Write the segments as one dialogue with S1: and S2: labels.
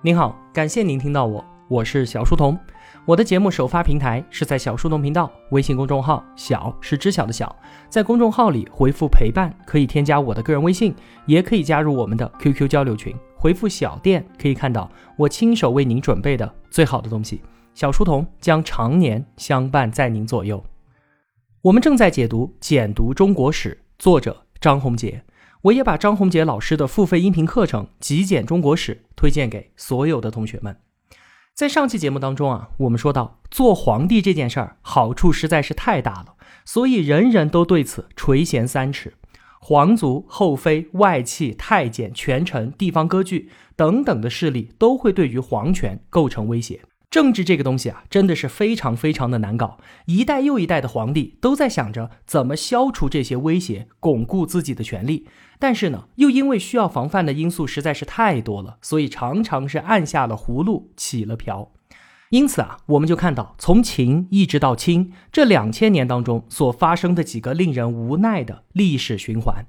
S1: 您好，感谢您听到我，我是小书童。我的节目首发平台是在小书童频道微信公众号，小是知晓的小，在公众号里回复陪伴，可以添加我的个人微信，也可以加入我们的 QQ 交流群。回复小店可以看到我亲手为您准备的最好的东西。小书童将常年相伴在您左右。我们正在解读《简读中国史》，作者张宏杰。我也把张宏杰老师的付费音频课程《极简中国史》推荐给所有的同学们。在上期节目当中啊，我们说到做皇帝这件事儿好处实在是太大了，所以人人都对此垂涎三尺。皇族、后妃、外戚、太监、权臣、地方割据等等的势力都会对于皇权构成威胁。政治这个东西啊，真的是非常非常的难搞。一代又一代的皇帝都在想着怎么消除这些威胁，巩固自己的权利。但是呢，又因为需要防范的因素实在是太多了，所以常常是按下了葫芦起了瓢。因此啊，我们就看到从秦一直到清这两千年当中所发生的几个令人无奈的历史循环。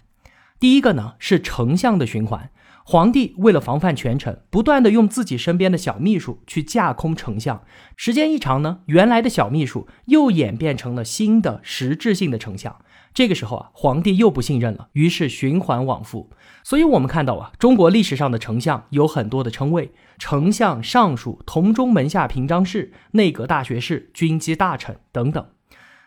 S1: 第一个呢是丞相的循环。皇帝为了防范权臣，不断的用自己身边的小秘书去架空丞相，时间一长呢，原来的小秘书又演变成了新的实质性的丞相。这个时候啊，皇帝又不信任了，于是循环往复。所以，我们看到啊，中国历史上的丞相有很多的称谓：丞相、尚书、同中门下平章事、内阁大学士、军机大臣等等。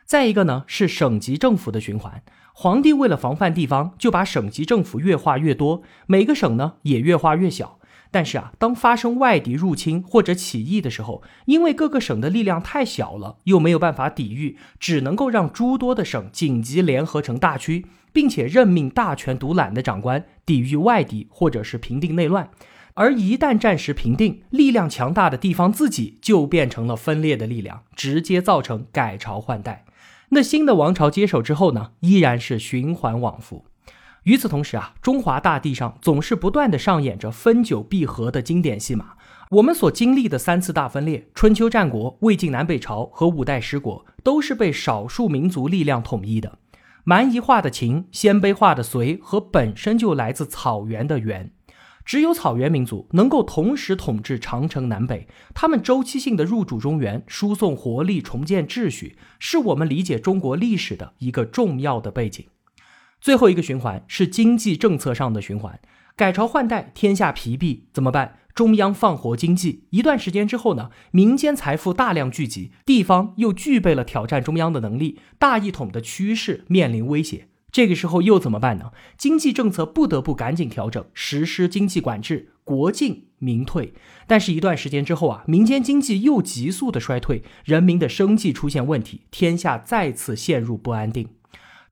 S1: 再一个呢，是省级政府的循环。皇帝为了防范地方，就把省级政府越划越多，每个省呢也越划越小。但是啊，当发生外敌入侵或者起义的时候，因为各个省的力量太小了，又没有办法抵御，只能够让诸多的省紧急联合成大区，并且任命大权独揽的长官抵御外敌或者是平定内乱。而一旦战时平定，力量强大的地方自己就变成了分裂的力量，直接造成改朝换代。那新的王朝接手之后呢，依然是循环往复。与此同时啊，中华大地上总是不断的上演着分久必合的经典戏码。我们所经历的三次大分裂——春秋战国、魏晋南北朝和五代十国，都是被少数民族力量统一的。蛮夷化的秦、鲜卑化的隋和本身就来自草原的元。只有草原民族能够同时统治长城南北，他们周期性的入主中原，输送活力，重建秩序，是我们理解中国历史的一个重要的背景。最后一个循环是经济政策上的循环，改朝换代，天下疲弊，怎么办？中央放活经济，一段时间之后呢，民间财富大量聚集，地方又具备了挑战中央的能力，大一统的趋势面临威胁。这个时候又怎么办呢？经济政策不得不赶紧调整，实施经济管制，国进民退。但是，一段时间之后啊，民间经济又急速的衰退，人民的生计出现问题，天下再次陷入不安定。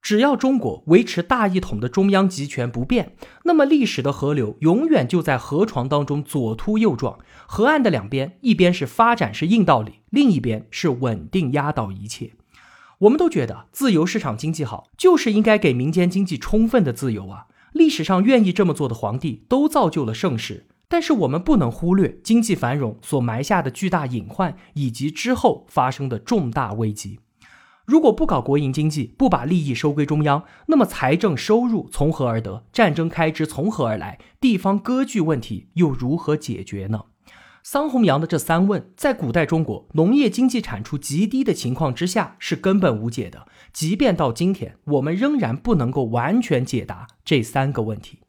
S1: 只要中国维持大一统的中央集权不变，那么历史的河流永远就在河床当中左突右撞，河岸的两边，一边是发展是硬道理，另一边是稳定压倒一切。我们都觉得自由市场经济好，就是应该给民间经济充分的自由啊！历史上愿意这么做的皇帝都造就了盛世，但是我们不能忽略经济繁荣所埋下的巨大隐患，以及之后发生的重大危机。如果不搞国营经济，不把利益收归中央，那么财政收入从何而得？战争开支从何而来？地方割据问题又如何解决呢？桑弘羊的这三问，在古代中国农业经济产出极低的情况之下是根本无解的。即便到今天，我们仍然不能够完全解答这三个问题。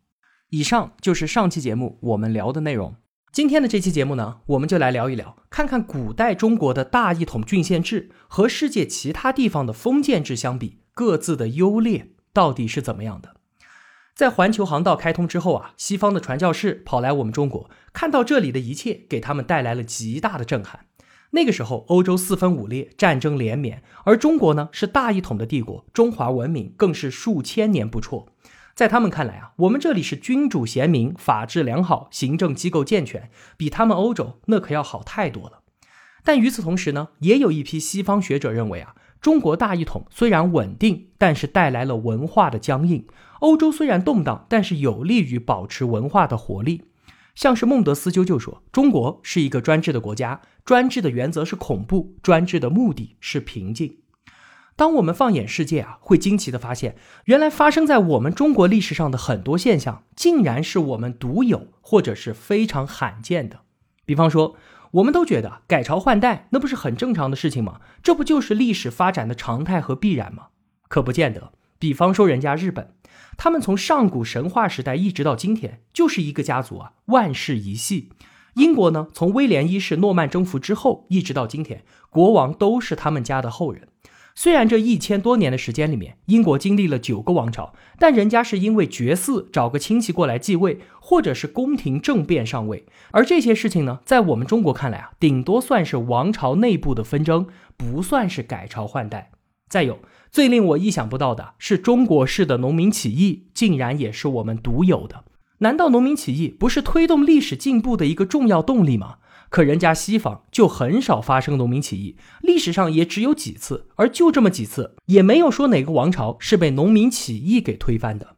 S1: 以上就是上期节目我们聊的内容。今天的这期节目呢，我们就来聊一聊，看看古代中国的大一统郡县制和世界其他地方的封建制相比，各自的优劣到底是怎么样的。在环球航道开通之后啊，西方的传教士跑来我们中国，看到这里的一切，给他们带来了极大的震撼。那个时候，欧洲四分五裂，战争连绵，而中国呢是大一统的帝国，中华文明更是数千年不辍。在他们看来啊，我们这里是君主贤明，法治良好，行政机构健全，比他们欧洲那可要好太多了。但与此同时呢，也有一批西方学者认为啊。中国大一统虽然稳定，但是带来了文化的僵硬。欧洲虽然动荡，但是有利于保持文化的活力。像是孟德斯鸠就说：“中国是一个专制的国家，专制的原则是恐怖，专制的目的是平静。”当我们放眼世界啊，会惊奇的发现，原来发生在我们中国历史上的很多现象，竟然是我们独有或者是非常罕见的。比方说，我们都觉得改朝换代那不是很正常的事情吗？这不就是历史发展的常态和必然吗？可不见得。比方说，人家日本，他们从上古神话时代一直到今天，就是一个家族啊，万世一系。英国呢，从威廉一世诺曼征服之后，一直到今天，国王都是他们家的后人。虽然这一千多年的时间里面，英国经历了九个王朝，但人家是因为绝嗣找个亲戚过来继位，或者是宫廷政变上位。而这些事情呢，在我们中国看来啊，顶多算是王朝内部的纷争，不算是改朝换代。再有。最令我意想不到的是，中国式的农民起义竟然也是我们独有的。难道农民起义不是推动历史进步的一个重要动力吗？可人家西方就很少发生农民起义，历史上也只有几次，而就这么几次，也没有说哪个王朝是被农民起义给推翻的。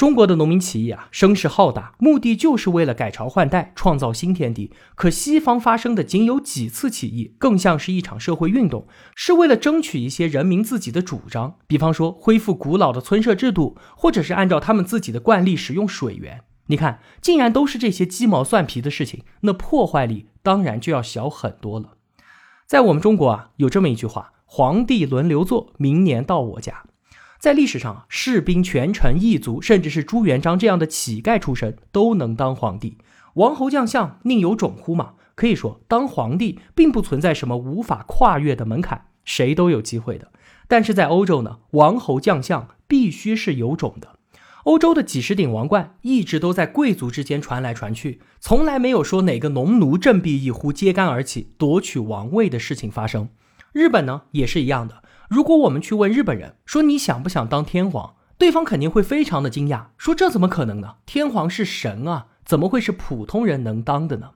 S1: 中国的农民起义啊，声势浩大，目的就是为了改朝换代，创造新天地。可西方发生的仅有几次起义，更像是一场社会运动，是为了争取一些人民自己的主张，比方说恢复古老的村社制度，或者是按照他们自己的惯例使用水源。你看，竟然都是这些鸡毛蒜皮的事情，那破坏力当然就要小很多了。在我们中国啊，有这么一句话：皇帝轮流坐，明年到我家。在历史上啊，士兵、权臣、异族，甚至是朱元璋这样的乞丐出身都能当皇帝。王侯将相宁有种乎嘛？可以说，当皇帝并不存在什么无法跨越的门槛，谁都有机会的。但是在欧洲呢，王侯将相必须是有种的。欧洲的几十顶王冠一直都在贵族之间传来传去，从来没有说哪个农奴振臂一呼，揭竿而起夺取王位的事情发生。日本呢，也是一样的。如果我们去问日本人说你想不想当天皇，对方肯定会非常的惊讶，说这怎么可能呢？天皇是神啊，怎么会是普通人能当的呢？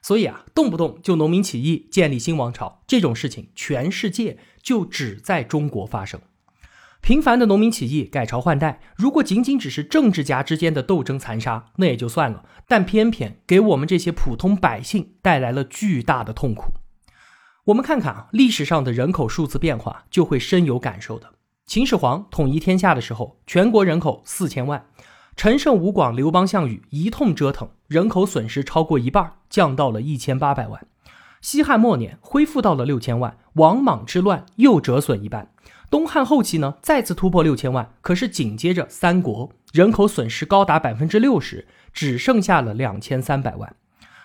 S1: 所以啊，动不动就农民起义、建立新王朝这种事情，全世界就只在中国发生。频繁的农民起义、改朝换代，如果仅仅只是政治家之间的斗争残杀，那也就算了，但偏偏给我们这些普通百姓带来了巨大的痛苦。我们看看啊，历史上的人口数字变化，就会深有感受的。秦始皇统一天下的时候，全国人口四千万，陈胜吴广刘邦项羽一通折腾，人口损失超过一半，降到了一千八百万。西汉末年恢复到了六千万，王莽之乱又折损一半。东汉后期呢，再次突破六千万，可是紧接着三国人口损失高达百分之六十，只剩下了两千三百万。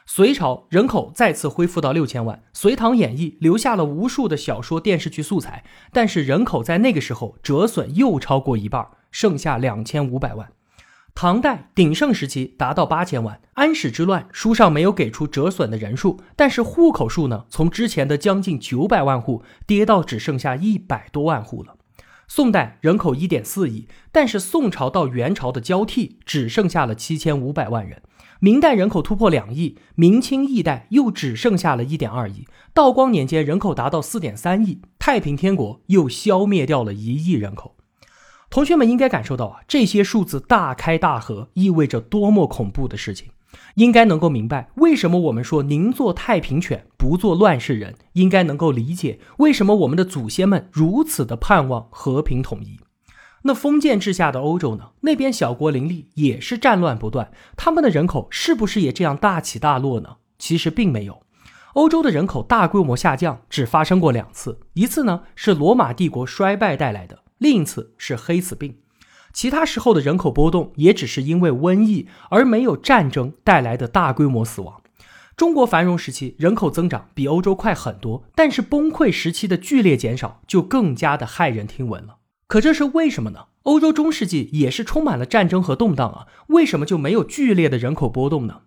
S1: 隋朝人口再次恢复到六千万，《隋唐演义》留下了无数的小说、电视剧素材，但是人口在那个时候折损又超过一半，剩下两千五百万。唐代鼎盛时期达到八千万，安史之乱书上没有给出折损的人数，但是户口数呢，从之前的将近九百万户跌到只剩下一百多万户了。宋代人口一点四亿，但是宋朝到元朝的交替只剩下了七千五百万人。明代人口突破两亿，明清易代又只剩下了一点二亿，道光年间人口达到四点三亿，太平天国又消灭掉了一亿人口。同学们应该感受到啊，这些数字大开大合意味着多么恐怖的事情，应该能够明白为什么我们说宁做太平犬，不做乱世人，应该能够理解为什么我们的祖先们如此的盼望和平统一。那封建制下的欧洲呢？那边小国林立，也是战乱不断。他们的人口是不是也这样大起大落呢？其实并没有。欧洲的人口大规模下降只发生过两次，一次呢是罗马帝国衰败带来的，另一次是黑死病。其他时候的人口波动也只是因为瘟疫，而没有战争带来的大规模死亡。中国繁荣时期人口增长比欧洲快很多，但是崩溃时期的剧烈减少就更加的骇人听闻了。可这是为什么呢？欧洲中世纪也是充满了战争和动荡啊，为什么就没有剧烈的人口波动呢？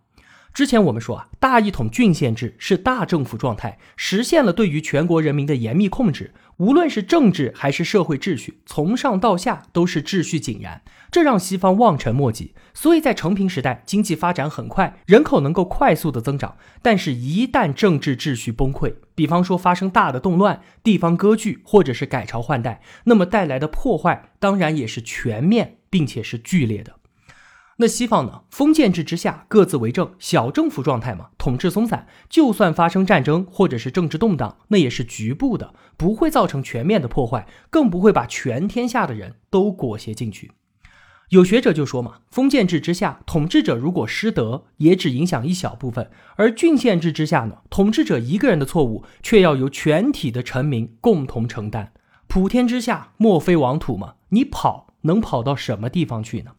S1: 之前我们说啊，大一统郡县制是大政府状态，实现了对于全国人民的严密控制，无论是政治还是社会秩序，从上到下都是秩序井然，这让西方望尘莫及。所以在成平时代，经济发展很快，人口能够快速的增长。但是，一旦政治秩序崩溃，比方说发生大的动乱、地方割据，或者是改朝换代，那么带来的破坏当然也是全面并且是剧烈的。那西方呢？封建制之下，各自为政，小政府状态嘛，统治松散，就算发生战争或者是政治动荡，那也是局部的，不会造成全面的破坏，更不会把全天下的人都裹挟进去。有学者就说嘛，封建制之下，统治者如果失德，也只影响一小部分；而郡县制之下呢，统治者一个人的错误，却要由全体的臣民共同承担。普天之下，莫非王土吗？你跑能跑到什么地方去呢？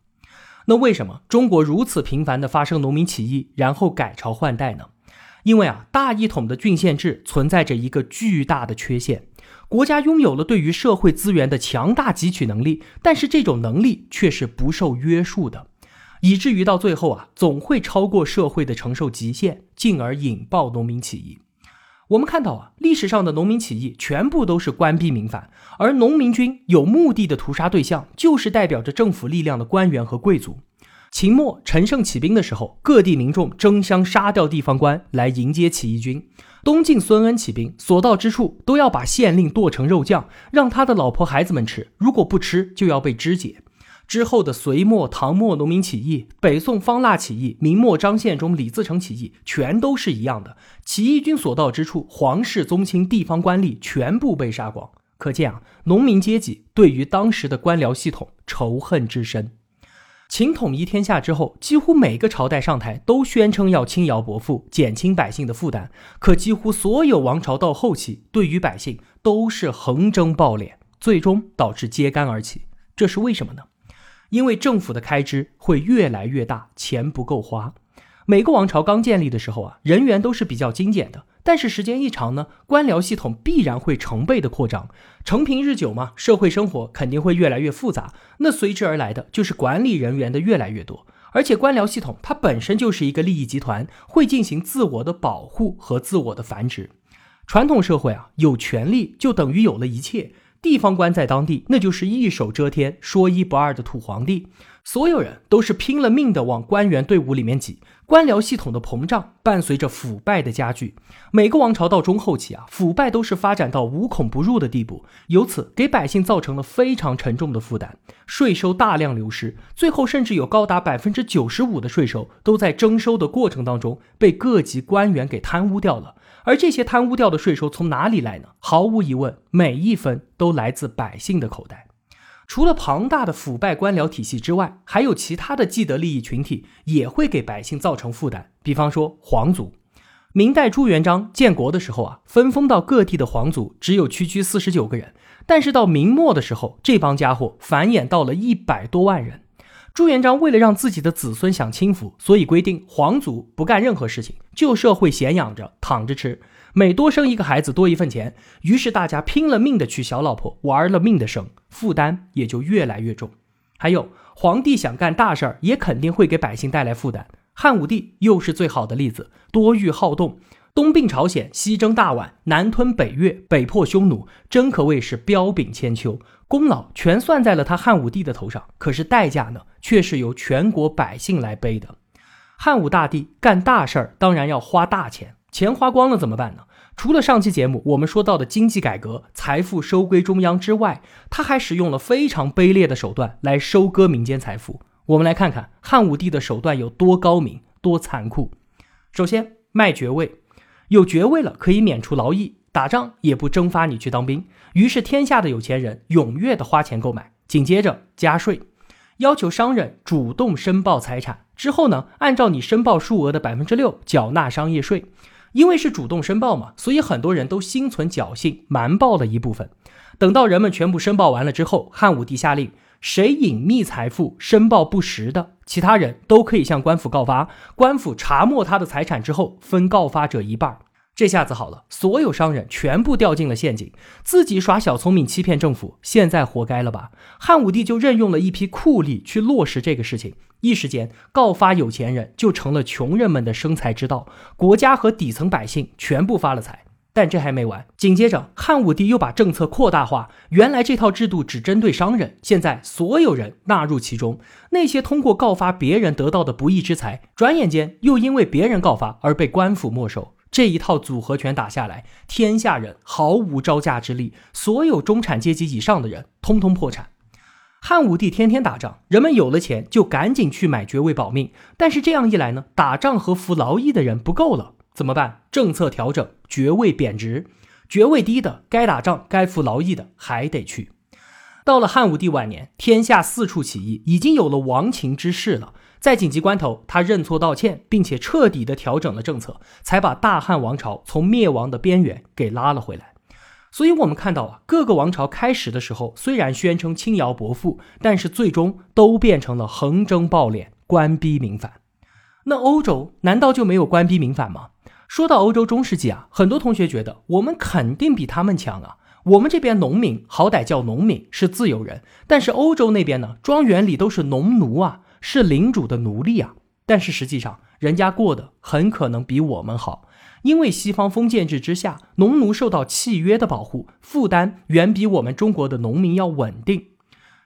S1: 那为什么中国如此频繁的发生农民起义，然后改朝换代呢？因为啊，大一统的郡县制存在着一个巨大的缺陷。国家拥有了对于社会资源的强大汲取能力，但是这种能力却是不受约束的，以至于到最后啊，总会超过社会的承受极限，进而引爆农民起义。我们看到啊，历史上的农民起义全部都是官逼民反，而农民军有目的的屠杀对象就是代表着政府力量的官员和贵族。秦末陈胜起兵的时候，各地民众争相杀掉地方官来迎接起义军。东晋孙恩起兵，所到之处都要把县令剁成肉酱，让他的老婆孩子们吃。如果不吃，就要被肢解。之后的隋末、唐末农民起义，北宋方腊起义，明末张献忠、李自成起义，全都是一样的。起义军所到之处，皇室宗亲、地方官吏全部被杀光。可见啊，农民阶级对于当时的官僚系统仇恨之深。秦统一天下之后，几乎每个朝代上台都宣称要轻徭薄赋，减轻百姓的负担。可几乎所有王朝到后期，对于百姓都是横征暴敛，最终导致揭竿而起。这是为什么呢？因为政府的开支会越来越大，钱不够花。每个王朝刚建立的时候啊，人员都是比较精简的。但是时间一长呢，官僚系统必然会成倍的扩张，承平日久嘛，社会生活肯定会越来越复杂，那随之而来的就是管理人员的越来越多，而且官僚系统它本身就是一个利益集团，会进行自我的保护和自我的繁殖。传统社会啊，有权利就等于有了一切，地方官在当地那就是一手遮天、说一不二的土皇帝，所有人都是拼了命的往官员队伍里面挤。官僚系统的膨胀伴随着腐败的加剧，每个王朝到中后期啊，腐败都是发展到无孔不入的地步，由此给百姓造成了非常沉重的负担，税收大量流失，最后甚至有高达百分之九十五的税收都在征收的过程当中被各级官员给贪污掉了。而这些贪污掉的税收从哪里来呢？毫无疑问，每一分都来自百姓的口袋。除了庞大的腐败官僚体系之外，还有其他的既得利益群体也会给百姓造成负担。比方说皇族，明代朱元璋建国的时候啊，分封到各地的皇族只有区区四十九个人，但是到明末的时候，这帮家伙繁衍到了一百多万人。朱元璋为了让自己的子孙享清福，所以规定皇族不干任何事情，就社会闲养着，躺着吃。每多生一个孩子多一份钱，于是大家拼了命的娶小老婆，玩了命的生，负担也就越来越重。还有皇帝想干大事儿，也肯定会给百姓带来负担。汉武帝又是最好的例子，多欲好动，东并朝鲜，西征大宛，南吞北越，北破匈奴，真可谓是彪炳千秋，功劳全算在了他汉武帝的头上。可是代价呢，却是由全国百姓来背的。汉武大帝干大事儿，当然要花大钱。钱花光了怎么办呢？除了上期节目我们说到的经济改革、财富收归中央之外，他还使用了非常卑劣的手段来收割民间财富。我们来看看汉武帝的手段有多高明、多残酷。首先，卖爵位，有爵位了可以免除劳役，打仗也不征发你去当兵。于是天下的有钱人踊跃的花钱购买。紧接着加税，要求商人主动申报财产，之后呢，按照你申报数额的百分之六缴纳商业税。因为是主动申报嘛，所以很多人都心存侥幸，瞒报了一部分。等到人们全部申报完了之后，汉武帝下令，谁隐秘财富、申报不实的，其他人都可以向官府告发。官府查没他的财产之后，分告发者一半。这下子好了，所有商人全部掉进了陷阱，自己耍小聪明欺骗政府，现在活该了吧？汉武帝就任用了一批酷吏去落实这个事情，一时间告发有钱人就成了穷人们的生财之道，国家和底层百姓全部发了财。但这还没完，紧接着汉武帝又把政策扩大化，原来这套制度只针对商人，现在所有人纳入其中，那些通过告发别人得到的不义之财，转眼间又因为别人告发而被官府没收。这一套组合拳打下来，天下人毫无招架之力，所有中产阶级以上的人通通破产。汉武帝天天打仗，人们有了钱就赶紧去买爵位保命。但是这样一来呢，打仗和服劳役的人不够了，怎么办？政策调整，爵位贬值，爵位低的该打仗该服劳役的还得去。到了汉武帝晚年，天下四处起义，已经有了亡秦之势了。在紧急关头，他认错道歉，并且彻底的调整了政策，才把大汉王朝从灭亡的边缘给拉了回来。所以，我们看到啊，各个王朝开始的时候虽然宣称轻徭薄赋，但是最终都变成了横征暴敛、官逼民反。那欧洲难道就没有官逼民反吗？说到欧洲中世纪啊，很多同学觉得我们肯定比他们强啊。我们这边农民好歹叫农民，是自由人，但是欧洲那边呢，庄园里都是农奴啊，是领主的奴隶啊。但是实际上，人家过得很可能比我们好。因为西方封建制之下，农奴受到契约的保护，负担远比我们中国的农民要稳定。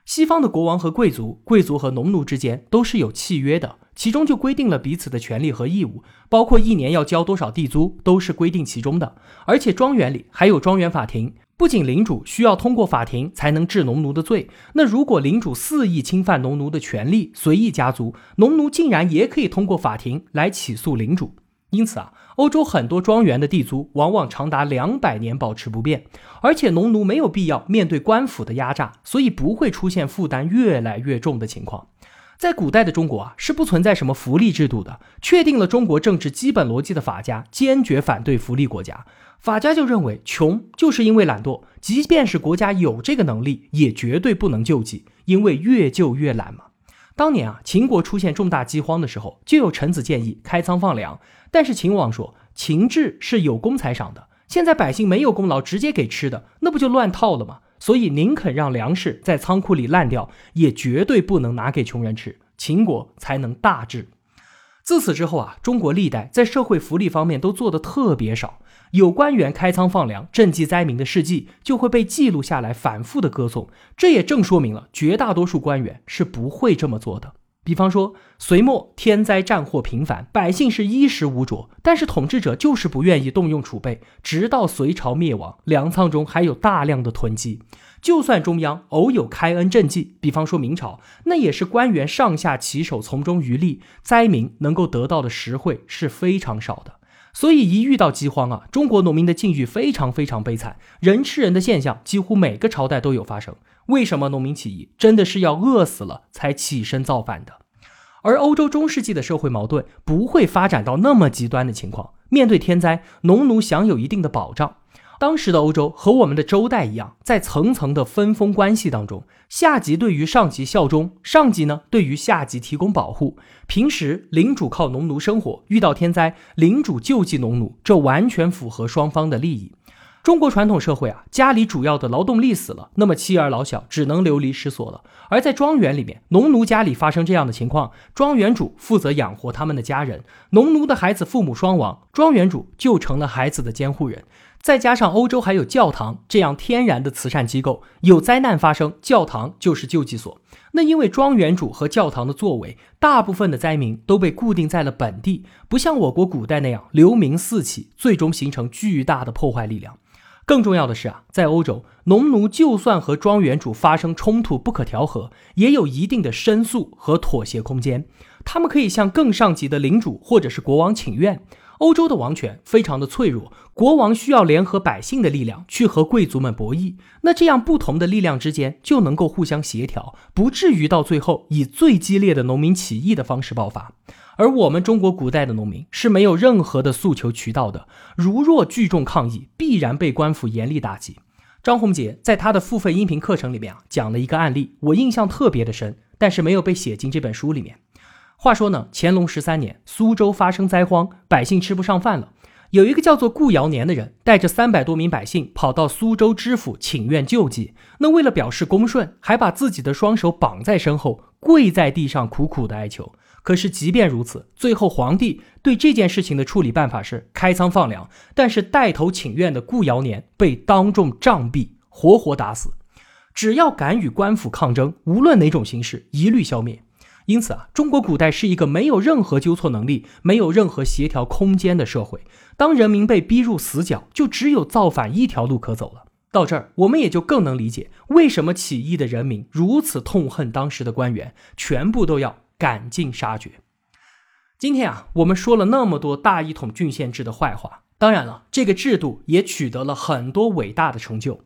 S1: 西方的国王和贵族，贵族和农奴之间都是有契约的，其中就规定了彼此的权利和义务，包括一年要交多少地租，都是规定其中的。而且庄园里还有庄园法庭，不仅领主需要通过法庭才能治农奴的罪，那如果领主肆意侵犯农奴的权利，随意加租，农奴竟然也可以通过法庭来起诉领主。因此啊，欧洲很多庄园的地租往往长达两百年保持不变，而且农奴没有必要面对官府的压榨，所以不会出现负担越来越重的情况。在古代的中国啊，是不存在什么福利制度的。确定了中国政治基本逻辑的法家坚决反对福利国家。法家就认为，穷就是因为懒惰，即便是国家有这个能力，也绝对不能救济，因为越救越懒嘛。当年啊，秦国出现重大饥荒的时候，就有臣子建议开仓放粮。但是秦王说，秦制是有功才赏的，现在百姓没有功劳，直接给吃的，那不就乱套了吗？所以宁肯让粮食在仓库里烂掉，也绝对不能拿给穷人吃，秦国才能大治。自此之后啊，中国历代在社会福利方面都做得特别少。有官员开仓放粮、赈济灾民的事迹就会被记录下来，反复的歌颂。这也正说明了绝大多数官员是不会这么做的。比方说，隋末天灾战祸频繁，百姓是衣食无着，但是统治者就是不愿意动用储备，直到隋朝灭亡，粮仓中还有大量的囤积。就算中央偶有开恩赈济，比方说明朝，那也是官员上下其手，从中渔利，灾民能够得到的实惠是非常少的。所以一遇到饥荒啊，中国农民的境遇非常非常悲惨，人吃人的现象几乎每个朝代都有发生。为什么农民起义真的是要饿死了才起身造反的？而欧洲中世纪的社会矛盾不会发展到那么极端的情况。面对天灾，农奴享有一定的保障。当时的欧洲和我们的周代一样，在层层的分封关系当中，下级对于上级效忠，上级呢对于下级提供保护。平时领主靠农奴生活，遇到天灾，领主救济农奴，这完全符合双方的利益。中国传统社会啊，家里主要的劳动力死了，那么妻儿老小只能流离失所了。而在庄园里面，农奴家里发生这样的情况，庄园主负责养活他们的家人。农奴的孩子父母双亡，庄园主就成了孩子的监护人。再加上欧洲还有教堂这样天然的慈善机构，有灾难发生，教堂就是救济所。那因为庄园主和教堂的作为，大部分的灾民都被固定在了本地，不像我国古代那样流民四起，最终形成巨大的破坏力量。更重要的是啊，在欧洲，农奴就算和庄园主发生冲突不可调和，也有一定的申诉和妥协空间，他们可以向更上级的领主或者是国王请愿。欧洲的王权非常的脆弱，国王需要联合百姓的力量去和贵族们博弈，那这样不同的力量之间就能够互相协调，不至于到最后以最激烈的农民起义的方式爆发。而我们中国古代的农民是没有任何的诉求渠道的，如若聚众抗议，必然被官府严厉打击。张宏杰在他的付费音频课程里面啊讲了一个案例，我印象特别的深，但是没有被写进这本书里面。话说呢，乾隆十三年，苏州发生灾荒，百姓吃不上饭了。有一个叫做顾尧年的人，带着三百多名百姓跑到苏州知府请愿救济。那为了表示恭顺，还把自己的双手绑在身后，跪在地上苦苦的哀求。可是即便如此，最后皇帝对这件事情的处理办法是开仓放粮。但是带头请愿的顾尧年被当众杖毙，活活打死。只要敢与官府抗争，无论哪种形式，一律消灭。因此啊，中国古代是一个没有任何纠错能力、没有任何协调空间的社会。当人民被逼入死角，就只有造反一条路可走了。到这儿，我们也就更能理解为什么起义的人民如此痛恨当时的官员，全部都要赶尽杀绝。今天啊，我们说了那么多大一统郡县制的坏话，当然了，这个制度也取得了很多伟大的成就。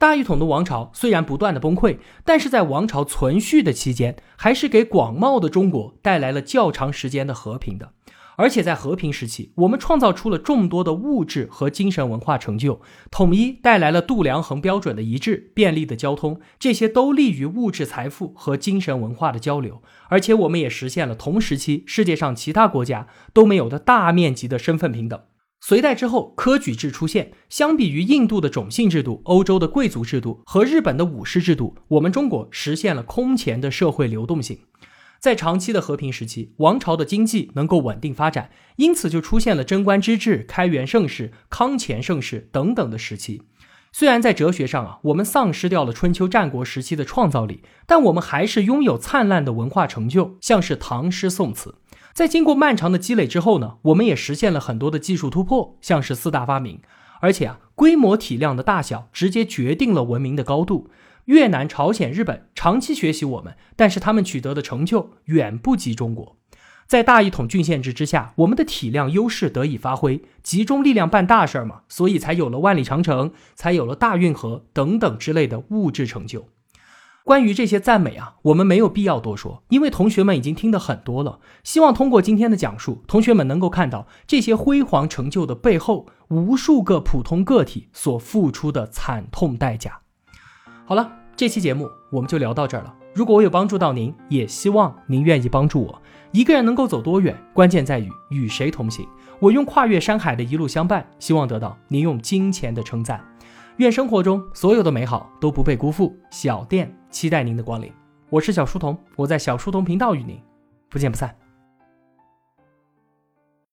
S1: 大一统的王朝虽然不断的崩溃，但是在王朝存续的期间，还是给广袤的中国带来了较长时间的和平的。而且在和平时期，我们创造出了众多的物质和精神文化成就，统一带来了度量衡标准的一致、便利的交通，这些都利于物质财富和精神文化的交流。而且我们也实现了同时期世界上其他国家都没有的大面积的身份平等。隋代之后，科举制出现。相比于印度的种姓制度、欧洲的贵族制度和日本的武士制度，我们中国实现了空前的社会流动性。在长期的和平时期，王朝的经济能够稳定发展，因此就出现了贞观之治、开元盛世、康乾盛世等等的时期。虽然在哲学上啊，我们丧失掉了春秋战国时期的创造力，但我们还是拥有灿烂的文化成就，像是唐诗宋词。在经过漫长的积累之后呢，我们也实现了很多的技术突破，像是四大发明。而且啊，规模体量的大小直接决定了文明的高度。越南、朝鲜、日本长期学习我们，但是他们取得的成就远不及中国。在大一统郡县制之下，我们的体量优势得以发挥，集中力量办大事儿嘛，所以才有了万里长城，才有了大运河等等之类的物质成就。关于这些赞美啊，我们没有必要多说，因为同学们已经听得很多了。希望通过今天的讲述，同学们能够看到这些辉煌成就的背后，无数个普通个体所付出的惨痛代价。好了，这期节目我们就聊到这儿了。如果我有帮助到您，也希望您愿意帮助我。一个人能够走多远，关键在于与谁同行。我用跨越山海的一路相伴，希望得到您用金钱的称赞。愿生活中所有的美好都不被辜负。小店期待您的光临，我是小书童，我在小书童频道与您不见不散。